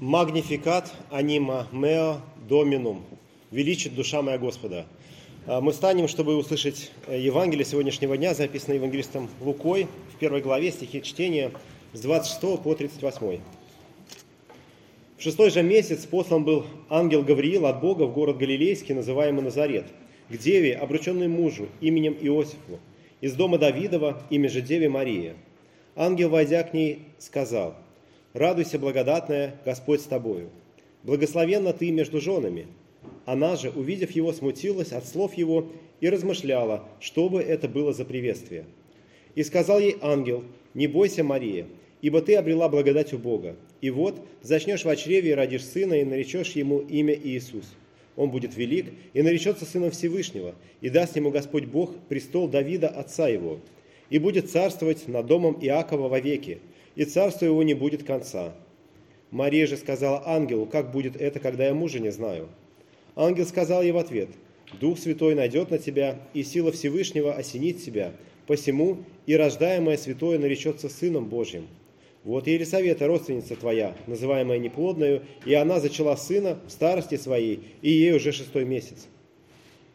Магнификат анима мео доминум. Величит душа моя Господа. А, Мы встанем, чтобы услышать э, Евангелие сегодняшнего дня, записанное евангелистом Лукой в первой главе стихи чтения с 26 по 38. В шестой же месяц послан был ангел Гавриил от Бога в город Галилейский, называемый Назарет, к деве, обрученной мужу именем Иосифу, из дома Давидова, имя же деве Мария. Ангел, войдя к ней, сказал – Радуйся, благодатная, Господь с тобою. Благословенна ты между женами. Она же, увидев его, смутилась от слов его и размышляла, что бы это было за приветствие. И сказал ей ангел, не бойся, Мария, ибо ты обрела благодать у Бога. И вот, зачнешь в чреве и родишь сына, и наречешь ему имя Иисус. Он будет велик и наречется сыном Всевышнего, и даст ему Господь Бог престол Давида, отца его, и будет царствовать над домом Иакова вовеки, и царству его не будет конца. Мария же сказала ангелу, как будет это, когда я мужа не знаю? Ангел сказал ей в ответ, Дух Святой найдет на тебя, и сила Всевышнего осенит тебя, посему и рождаемое святое наречется Сыном Божьим. Вот Елисавета, родственница твоя, называемая неплодную, и она зачала сына в старости своей, и ей уже шестой месяц.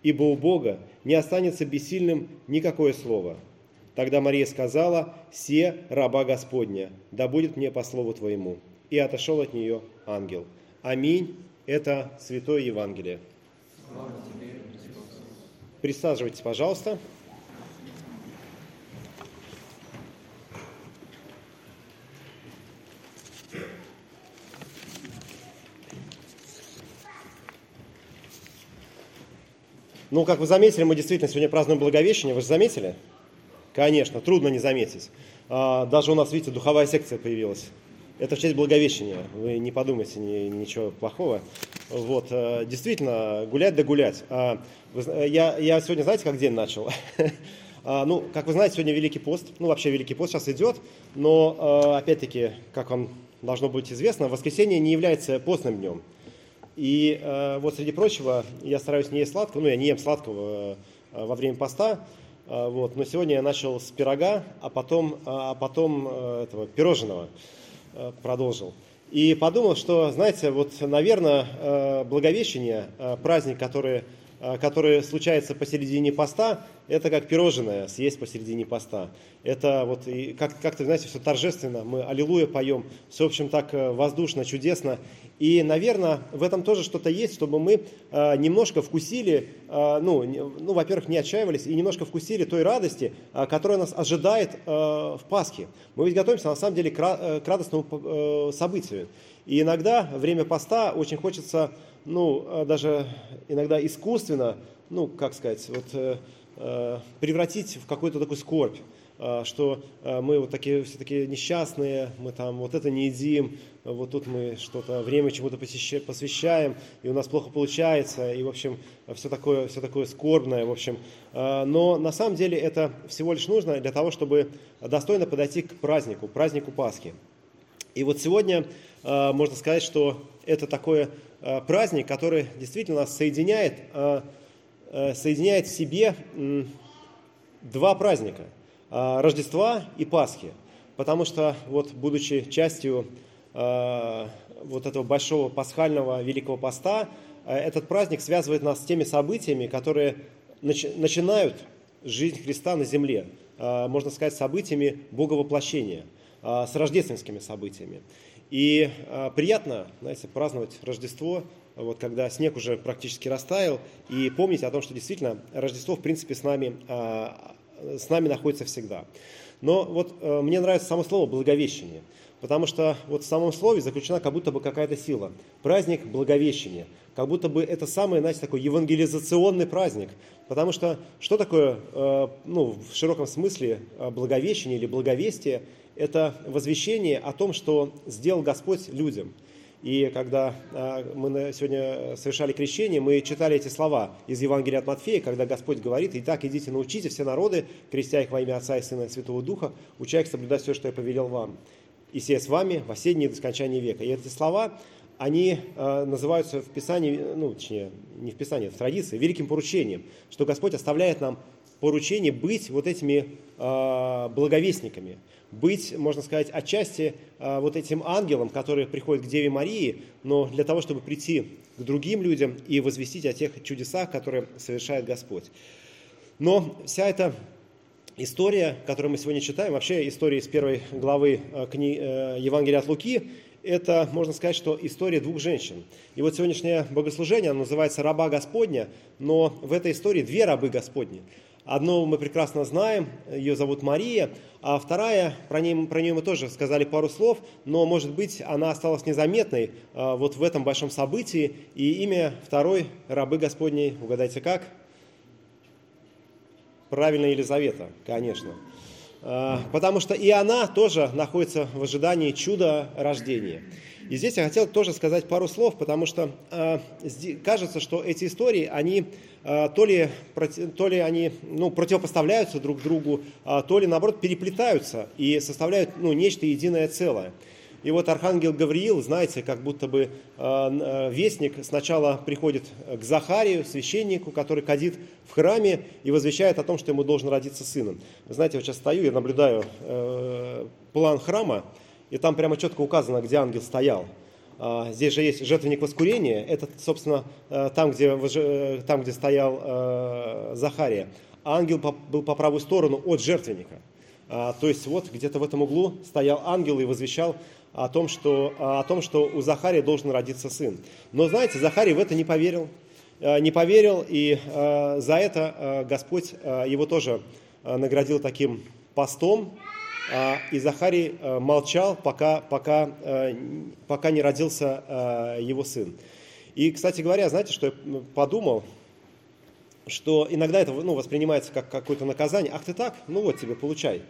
Ибо у Бога не останется бессильным никакое слово – Тогда Мария сказала, «Се раба Господня, да будет мне по слову Твоему». И отошел от нее ангел. Аминь. Это Святое Евангелие. Присаживайтесь, пожалуйста. Ну, как вы заметили, мы действительно сегодня празднуем Благовещение. Вы же заметили? Конечно, трудно не заметить. А, даже у нас, видите, духовая секция появилась. Это в честь Благовещения. Вы не подумайте ни, ничего плохого. Вот, э, действительно, гулять да гулять. А, я, я сегодня, знаете, как день начал? А, ну, как вы знаете, сегодня Великий пост. Ну, вообще Великий пост сейчас идет. Но, э, опять-таки, как вам должно быть известно, воскресенье не является постным днем. И э, вот, среди прочего, я стараюсь не есть сладкого, ну, я не ем сладкого во время поста, вот. Но сегодня я начал с пирога, а потом, а, а потом э, этого, пирожного э, продолжил. И подумал, что, знаете, вот, наверное, э, Благовещение, праздник, который, который случается посередине поста, это как пирожное съесть посередине поста. Это вот и как, как-то, знаете, все торжественно, мы аллилуйя поем, все, в общем, так воздушно, чудесно. И, наверное, в этом тоже что-то есть, чтобы мы э, немножко вкусили, э, ну, ну, во-первых, не отчаивались, и немножко вкусили той радости, э, которая нас ожидает э, в Пасхе. Мы ведь готовимся, на самом деле, к, э, радостному э, событию. И иногда время поста очень хочется, ну, э, даже иногда искусственно, ну, как сказать, вот, э, э, превратить в какую-то такую скорбь. А, что а, мы вот такие все такие несчастные, мы там вот это не едим, вот тут мы что-то время чему-то посвящаем, и у нас плохо получается, и в общем все такое, все такое скорбное, в общем. А, но на самом деле это всего лишь нужно для того, чтобы достойно подойти к празднику, празднику Пасхи. И вот сегодня можно сказать, что это такой праздник, который действительно нас соединяет, соединяет в себе два праздника – Рождества и Пасхи. Потому что, вот, будучи частью э, вот этого большого пасхального Великого Поста, э, этот праздник связывает нас с теми событиями, которые начи- начинают жизнь Христа на земле. Э, можно сказать, событиями Боговоплощения, э, с рождественскими событиями. И э, приятно, знаете, праздновать Рождество, вот, когда снег уже практически растаял, и помнить о том, что действительно Рождество, в принципе, с нами с нами находится всегда. Но вот э, мне нравится само слово «благовещение», потому что вот в самом слове заключена как будто бы какая-то сила. Праздник Благовещения, как будто бы это самый, знаете, такой евангелизационный праздник. Потому что что такое, э, ну, в широком смысле, э, Благовещение или Благовестие? Это возвещение о том, что сделал Господь людям – и когда а, мы сегодня совершали крещение, мы читали эти слова из Евангелия от Матфея, когда Господь говорит, «Итак, идите, научите все народы, крестя их во имя Отца и Сына и Святого Духа, уча их соблюдать все, что я повелел вам, и сея с вами во все дни до скончания века». И эти слова, они э, называются в Писании, ну, точнее, не в Писании, а в традиции, великим поручением, что Господь оставляет нам поручение быть вот этими э, благовестниками, быть, можно сказать, отчасти э, вот этим ангелом, который приходит к Деве Марии, но для того, чтобы прийти к другим людям и возвестить о тех чудесах, которые совершает Господь. Но вся эта история, которую мы сегодня читаем, вообще история из первой главы э, кни... Э, Евангелия от Луки, это, можно сказать, что история двух женщин. И вот сегодняшнее богослужение, оно называется «Раба Господня», но в этой истории две рабы Господни. Одну мы прекрасно знаем, ее зовут Мария, а вторая, про нее, про нее мы тоже сказали пару слов, но, может быть, она осталась незаметной а, вот в этом большом событии. И имя второй рабы Господней, угадайте как? Правильно, Елизавета, конечно. А, потому что и она тоже находится в ожидании чуда рождения. И здесь я хотел тоже сказать пару слов, потому что э, кажется, что эти истории, они э, то, ли, то ли они ну, противопоставляются друг другу, э, то ли наоборот переплетаются и составляют ну, нечто единое целое. И вот архангел Гавриил, знаете, как будто бы э, вестник сначала приходит к Захарию, священнику, который кадит в храме и возвещает о том, что ему должен родиться сыном. Вы знаете, вот сейчас стою, я наблюдаю э, план храма, и там прямо четко указано, где ангел стоял. А, здесь же есть жертвенник воскурения, это, собственно, э, там, где, э, там, где стоял э, Захария. ангел был по правую сторону от жертвенника. А, то есть вот где-то в этом углу стоял ангел и возвещал о том, что, о том, что у Захария должен родиться сын. Но знаете, Захарий в это не поверил. Не поверил, и за это Господь его тоже наградил таким постом, и Захарий э, молчал, пока, пока, э, пока не родился э, его сын. И, кстати говоря, знаете, что я подумал? Что иногда это ну, воспринимается как какое-то наказание. Ах ты так? Ну вот тебе, получай.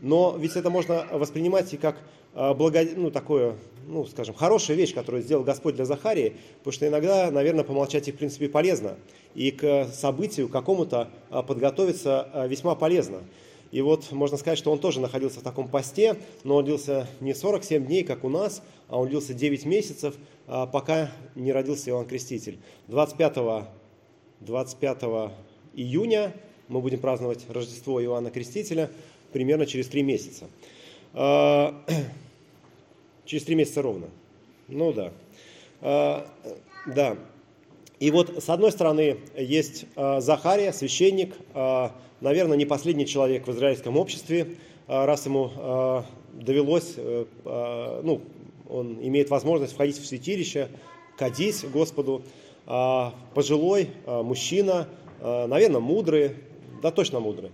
Но ведь это можно воспринимать и как благо... ну, такое, ну, скажем, хорошая вещь, которую сделал Господь для Захарии, потому что иногда, наверное, помолчать и в принципе полезно. И к событию какому-то подготовиться весьма полезно. И вот можно сказать, что он тоже находился в таком посте, но он длился не 47 дней, как у нас, а он длился 9 месяцев, а, пока не родился Иоанн Креститель. 25, 25 июня мы будем праздновать Рождество Иоанна Крестителя примерно через 3 месяца. А, через 3 месяца ровно. Ну да. А, да. И вот с одной стороны есть Захария, священник, наверное, не последний человек в израильском обществе, а, раз ему а, довелось, э, а, ну, он имеет возможность входить в святилище, кадить Господу, пожилой мужчина, наверное, мудрый, да точно мудрый.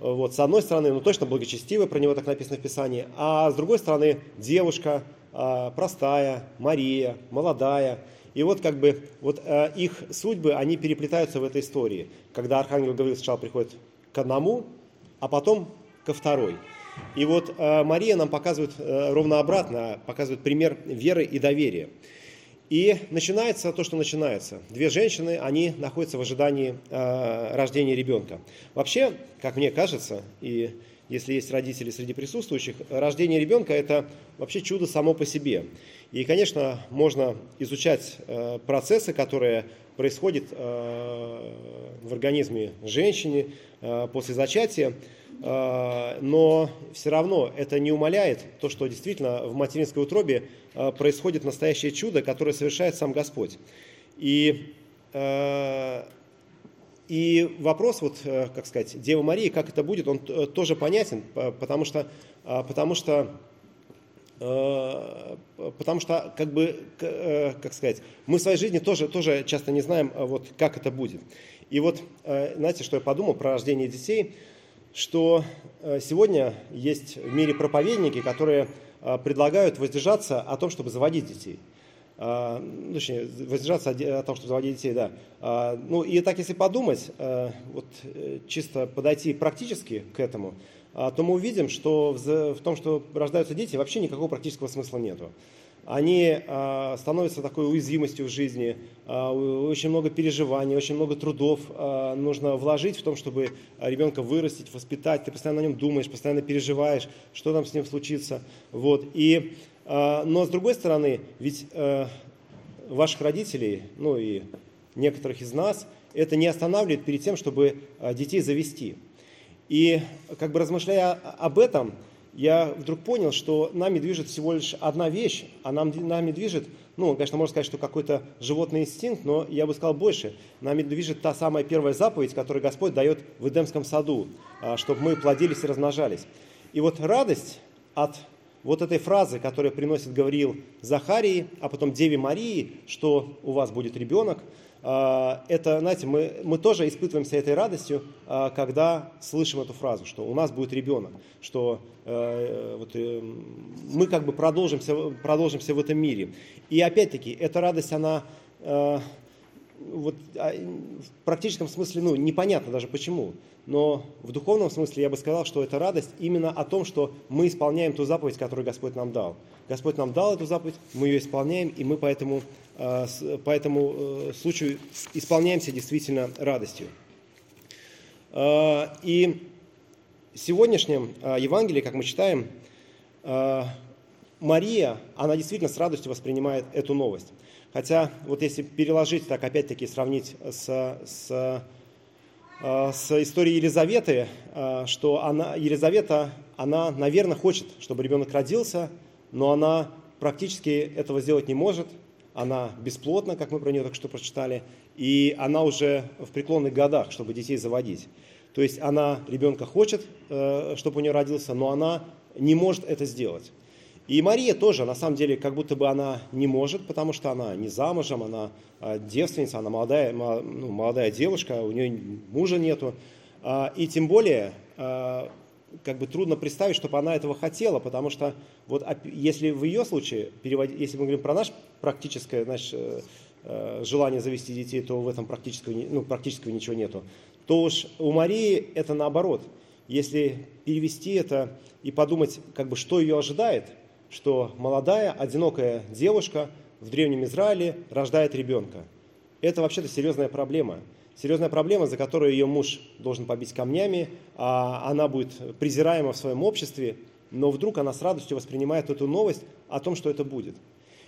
Вот, с одной стороны, ну точно благочестивый, про него так написано в Писании, а с другой стороны, девушка простая, Мария, молодая. И вот как бы вот их судьбы, они переплетаются в этой истории. Когда Архангел говорил, сначала приходит к одному, а потом ко второй. И вот э, Мария нам показывает э, ровно обратно, показывает пример веры и доверия. И начинается то, что начинается. Две женщины, они находятся в ожидании э, рождения ребенка. Вообще, как мне кажется, и если есть родители среди присутствующих, рождение ребенка – это вообще чудо само по себе. И, конечно, можно изучать э, процессы, которые происходят э, в организме женщины э, после зачатия, но все равно это не умаляет то, что действительно в материнской утробе происходит настоящее чудо, которое совершает сам Господь. И и вопрос, вот, э, как сказать, Дева Марии, как это будет, он э, тоже понятен, потому что, а, потому что, э, потому что как бы, как сказать, мы в своей жизни тоже, тоже часто не знаем, вот, как это будет. И вот, знаете, что я подумал про рождение детей, что сегодня есть в мире проповедники, которые предлагают воздержаться о том, чтобы заводить детей. Ну, точнее, воздержаться о том, чтобы заводить детей, да. Ну и так, если подумать, вот э, чисто подойти практически к этому, то мы увидим, что в том, что рождаются дети, вообще никакого практического смысла нету. Они становятся такой уязвимостью в жизни, очень много переживаний, очень много трудов нужно вложить в том, чтобы ребенка вырастить, воспитать. Ты постоянно о нем думаешь, постоянно переживаешь, что там с ним случится. Вот. И а, но с другой стороны, ведь э, ваших родителей, ну и некоторых из нас, это не останавливает перед тем, чтобы детей завести. И как бы размышляя об этом, я вдруг понял, что нами движет всего лишь одна вещь, а нам, нами движет, ну, конечно, можно сказать, что какой-то животный инстинкт, но я бы сказал больше. Нами движет та самая первая заповедь, которую Господь дает в Эдемском саду, а, чтобы мы плодились и размножались. И вот радость от вот этой фразы, которую приносит Гавриил Захарии, а потом Деве Марии, что у вас будет ребенок – это, знаете, мы, мы тоже испытываемся этой радостью, а, когда слышим эту фразу, что у нас будет ребенок, что э, вот, э, мы как бы продолжимся, продолжимся в этом мире. И опять-таки, эта радость, она э, вот, а, в практическом смысле ну, непонятно даже почему. Но в духовном смысле я бы сказал, что это радость именно о том, что мы исполняем ту заповедь, которую Господь нам дал. Господь нам дал эту заповедь, мы ее исполняем, и мы поэтому а, по этому э, случаю исполняемся действительно радостью. А, и в сегодняшнем Евангелии, как мы читаем, Мария, она действительно с радостью воспринимает эту новость. Хотя, вот если переложить, так опять-таки сравнить с, с, с историей Елизаветы, что она, Елизавета, она, наверное, хочет, чтобы ребенок родился, но она практически этого сделать не может – она бесплотна, как мы про нее только что прочитали, и она уже в преклонных годах, чтобы детей заводить. То есть она ребенка хочет, э, чтобы у нее родился, но она не может это сделать. И Мария тоже, на самом деле, как будто бы она не может, потому что она не замужем, она э, девственница, она молодая, ну, молодая девушка, у нее мужа нету. А, и тем более э, как бы трудно представить, чтобы она этого хотела, потому что вот если в ее случае, если мы говорим про наше практическое значит, э, э, желание завести детей, то в этом практического, ну, практического ничего нету, то уж у Марии это наоборот. Если перевести это и подумать, как бы, что ее ожидает, что молодая, одинокая девушка в Древнем Израиле рождает ребенка. Это вообще-то серьезная проблема – серьезная проблема, за которую ее муж должен побить камнями, а она будет презираема в своем обществе, но вдруг она с радостью воспринимает эту новость о том, что это будет.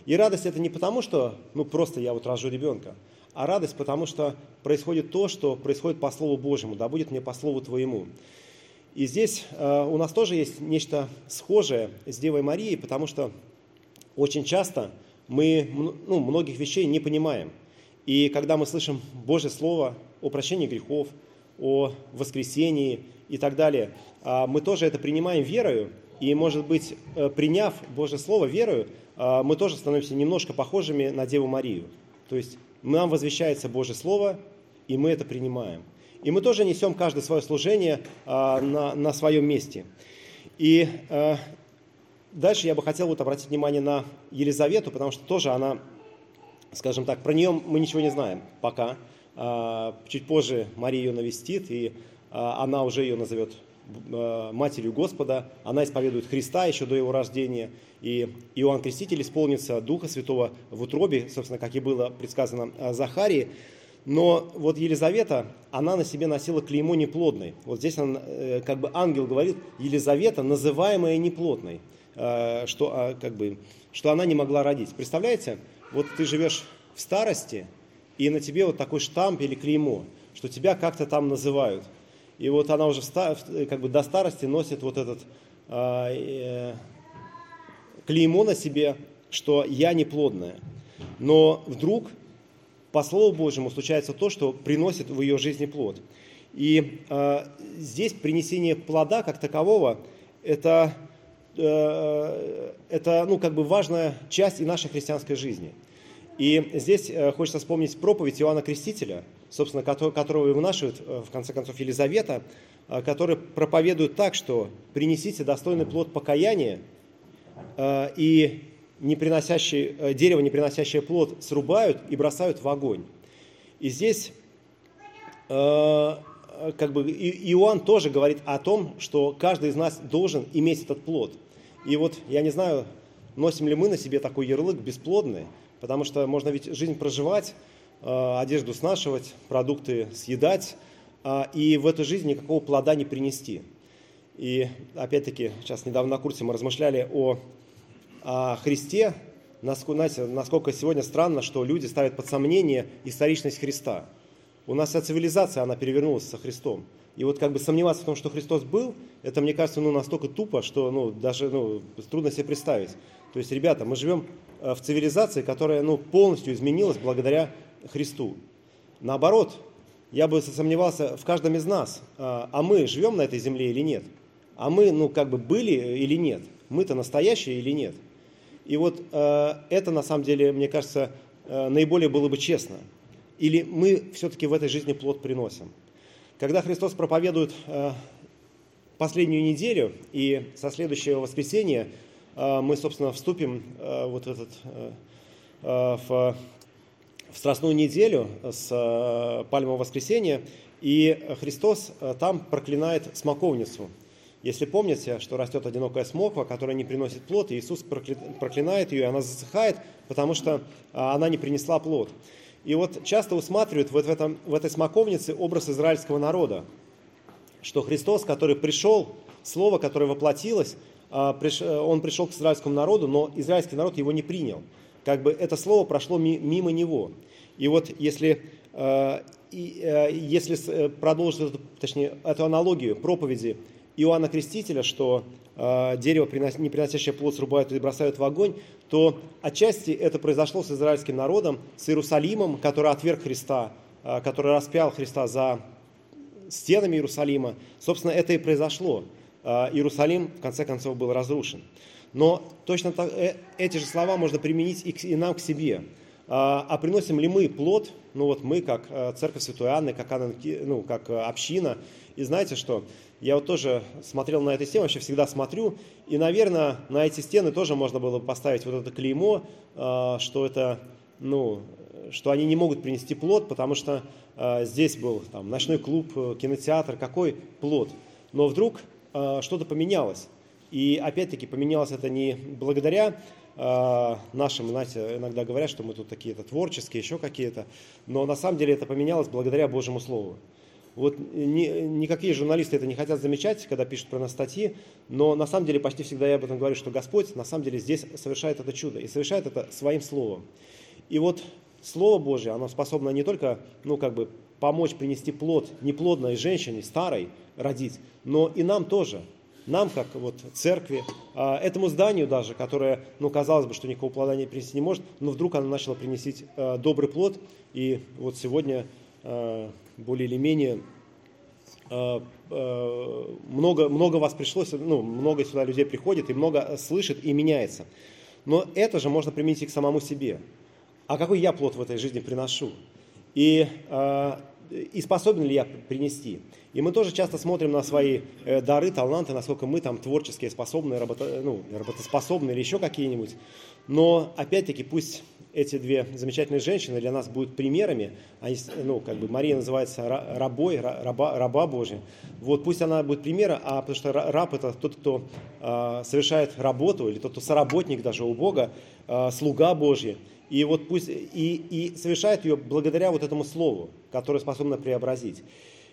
И радость это не потому, что ну просто я вот рожу ребенка, а радость потому, что происходит то, что происходит по Слову Божьему, да будет мне по Слову Твоему. И здесь э, у нас тоже есть нечто схожее с Девой Марией, потому что очень часто мы ну, многих вещей не понимаем – и когда мы слышим Божье Слово о прощении грехов, о воскресении и так далее, а, мы тоже это принимаем верою, и, может быть, э, приняв Божье Слово верою, а, мы тоже становимся немножко похожими на Деву Марию. То есть нам возвещается Божье Слово, и мы это принимаем. И мы тоже несем каждое свое служение а, на, на своем месте. И э, дальше я бы хотел вот обратить внимание на Елизавету, потому что тоже она скажем так, про нее мы ничего не знаем пока. А, чуть позже Мария ее навестит, и а, она уже ее назовет а, матерью Господа. Она исповедует Христа еще до его рождения. И Иоанн Креститель исполнится Духа Святого в утробе, собственно, как и было предсказано Захарии. Но вот Елизавета, она на себе носила клеймо неплодной. Вот здесь он, э, как бы ангел говорит, Елизавета, называемая неплодной, что, как бы, что она не могла родить. Представляете? вот ты живешь в старости, и на тебе вот такой штамп или клеймо, что тебя как-то там называют. И вот она уже как бы до старости носит вот этот а, э, клеймо на себе, что я неплодная. Но вдруг, по Слову Божьему, случается то, что приносит в ее жизни плод. И э, здесь принесение плода как такового, это Э, это ну, как бы важная часть и нашей христианской жизни. И здесь э, хочется вспомнить проповедь Иоанна Крестителя, собственно, которого вынашивает, э, в конце концов, Елизавета, который проповедует так, что принесите достойный плод покаяния, и не приносящий, дерево, не приносящее плод, срубают и бросают в огонь. И здесь как бы Иоанн тоже говорит о том, что каждый из нас должен иметь этот плод – и вот я не знаю, носим ли мы на себе такой ярлык бесплодный, потому что можно ведь жизнь проживать, э, одежду снашивать, продукты съедать, а, и в этой жизни никакого плода не принести. И опять-таки, сейчас недавно на курсе мы размышляли о, Христе, насколько, сегодня странно, что люди ставят под сомнение историчность Христа. У нас вся цивилизация, она перевернулась со Христом. И вот как бы сомневаться в том, что Христос был, это, мне кажется, ну, настолько тупо, что ну, даже ну, трудно себе представить. То есть, ребята, мы живем э, в цивилизации, которая ну, полностью изменилась благодаря Христу. Наоборот, я бы сомневался в каждом из нас, а, а мы живем на этой земле или нет? А мы, ну, как бы были или нет? Мы-то настоящие или нет? И вот э, это, на самом деле, мне кажется, э, наиболее было бы честно. Или мы все-таки в этой жизни плод приносим? Когда Христос проповедует э, последнюю неделю, и со следующего воскресенья э, мы, собственно, вступим э, вот этот, э, э в в Страстную неделю с э, Пальмового воскресенья, и Христос э, там проклинает смоковницу. Если помните, что растет одинокая смоква, которая не приносит плод, и Иисус проклинает ее, и она засыхает, потому что э, она не принесла плод. И вот часто усматривают вот в, этом, в этой смоковнице образ израильского народа, что Христос, который пришел, Слово, которое воплотилось, он пришел к израильскому народу, но израильский народ его не принял. Как бы это слово прошло мимо него. И вот если, э, э, если э, продолжить, точнее, эту аналогию проповеди Иоанна Крестителя, что дерево, не приносящее плод, срубают и бросают в огонь, то отчасти это произошло с израильским народом, с Иерусалимом, который отверг Христа, который распял Христа за стенами Иерусалима. Собственно, это и произошло. Иерусалим, в конце концов, был разрушен. Но точно так, эти же слова можно применить и, к, и нам к себе. А, а приносим ли мы плод, ну вот мы, как э, Церковь Святой Анны, как, ну, как э, община, и знаете что, я вот тоже смотрел на эту тему, вообще всегда смотрю, и, наверное, на эти стены тоже можно было бы поставить вот это клеймо, а, что это, ну, что они не могут принести плод, потому что а, здесь был там, ночной клуб, э, кинотеатр, какой плод. Но вдруг что-то поменялось. И опять-таки поменялось это не благодаря э, нашим, знаете, иногда говорят, что мы тут такие-то творческие, еще какие-то, но на самом деле это поменялось благодаря Божьему Слову. Вот ни, никакие журналисты это не хотят замечать, когда пишут про нас статьи, но на самом деле почти всегда я об этом говорю, что Господь на самом деле здесь совершает это чудо и совершает это своим Словом. И вот Слово Божье, оно способно не только, ну, как бы помочь принести плод неплодной женщине, старой, родить, но и нам тоже – нам, как вот церкви, а, этому зданию даже, которое, ну, казалось бы, что никакого плода не принести не может, но вдруг оно начало принести а, добрый плод, и вот сегодня более или менее много, много вас пришлось, ну, много сюда людей приходит, и много слышит и меняется. Но это же можно применить и к самому себе. А какой я плод в этой жизни приношу? И и способен ли я принести. И мы тоже часто смотрим на свои э, дары, таланты, насколько мы там творческие, способные, работа, ну, работоспособные или еще какие-нибудь. Но опять-таки пусть эти две замечательные женщины для нас будут примерами. Они, ну, как бы Мария называется рабой, раба, раба Божия. Вот пусть она будет примером, а потому что раб это тот, кто э, совершает работу, или тот, кто соработник даже у Бога, э, слуга Божий. И вот пусть и, и совершает ее благодаря вот этому слову, которое способно преобразить.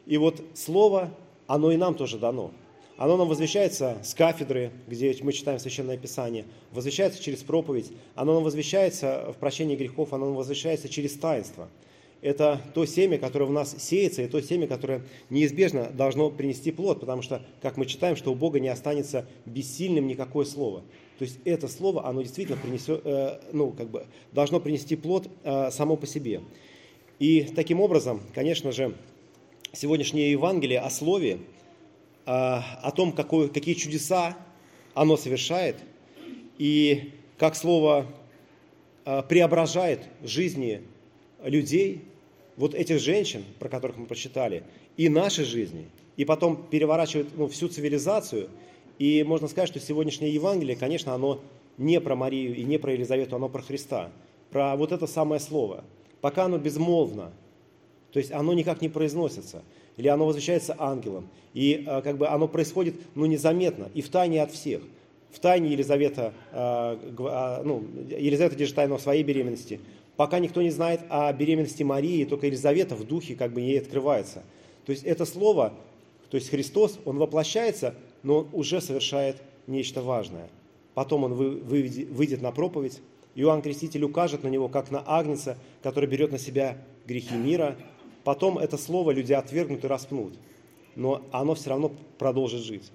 И вот слово, оно и нам тоже дано. Оно нам возвещается с кафедры, где мы читаем Священное Писание, возвещается через проповедь, оно нам возвещается в прощении грехов, оно нам возвещается через таинство. Это то семя, которое в нас сеется, и то семя, которое неизбежно должно принести плод, потому что, как мы читаем, что у Бога не останется бессильным никакое слово. То есть это слово, оно действительно принесет, э, ну, как бы, должно принести плод э, само по себе. И таким образом, конечно же, сегодняшнее Евангелие о слове, о том, какой, какие чудеса оно совершает, и как слово э, преображает жизни людей, вот этих женщин, про которых мы прочитали, и наши жизни, и потом переворачивает ну, всю цивилизацию – и можно сказать, что сегодняшнее Евангелие, конечно, оно не про Марию и не про Елизавету, оно про Христа, про вот это самое слово. Пока оно безмолвно, то есть оно никак не произносится, или оно возвещается ангелом, и а, как бы оно происходит ну, незаметно и в тайне от всех. В тайне Елизавета, а, а, ну, Елизавета держит тайну о своей беременности. Пока никто не знает о беременности Марии, только Елизавета в духе как бы ей открывается. То есть это слово, то есть Христос, Он воплощается но он уже совершает нечто важное. Потом он выйдет на проповедь, Иоанн Креститель укажет на него, как на Агнца, который берет на себя грехи мира. Потом это слово люди отвергнут и распнут. но оно все равно продолжит жить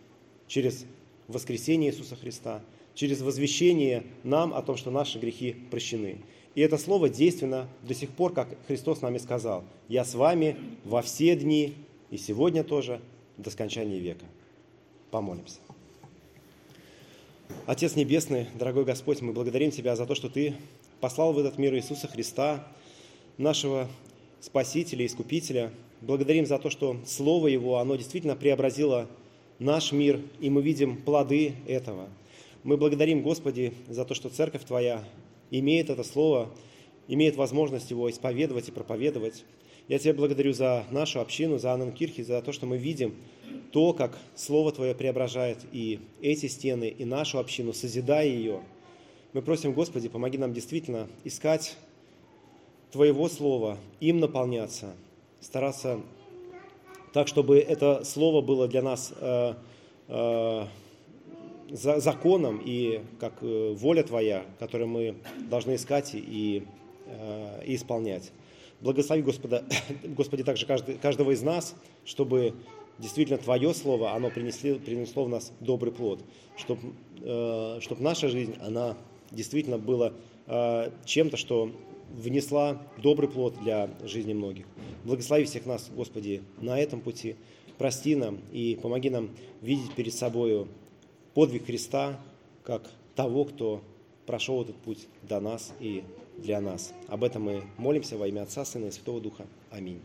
через воскресение Иисуса Христа, через возвещение нам о том, что наши грехи прощены. И это слово действенно до сих пор, как Христос нами сказал, «Я с вами во все дни, и сегодня тоже, до скончания века». Помолимся. Отец Небесный, дорогой Господь, мы благодарим Тебя за то, что Ты послал в этот мир Иисуса Христа, нашего Спасителя, Искупителя. Благодарим за то, что Слово Его, оно действительно преобразило наш мир, и мы видим плоды этого. Мы благодарим, Господи, за то, что Церковь Твоя имеет это Слово, имеет возможность его исповедовать и проповедовать. Я Тебя благодарю за нашу общину, за Анненкирхи, за то, что мы видим то, как Слово Твое преображает и эти стены, и нашу общину, созидая ее. Мы просим, Господи, помоги нам действительно искать Твоего Слова, им наполняться, стараться так, чтобы это Слово было для нас э, э, законом и как э, воля Твоя, которую мы должны искать и, э, и исполнять. Благослови, Господа, Господи, также каждый, каждого из нас, чтобы действительно Твое Слово, оно принесли, принесло в нас добрый плод, чтобы, э, чтобы наша жизнь, она действительно была чем-то, что внесла добрый плод для жизни многих. Благослови всех нас, Господи, на этом пути. Прости нам и помоги нам видеть перед собой подвиг Христа как того, кто прошел этот путь до нас и для нас. Об этом мы молимся во имя Отца, Сына и Святого Духа. Аминь.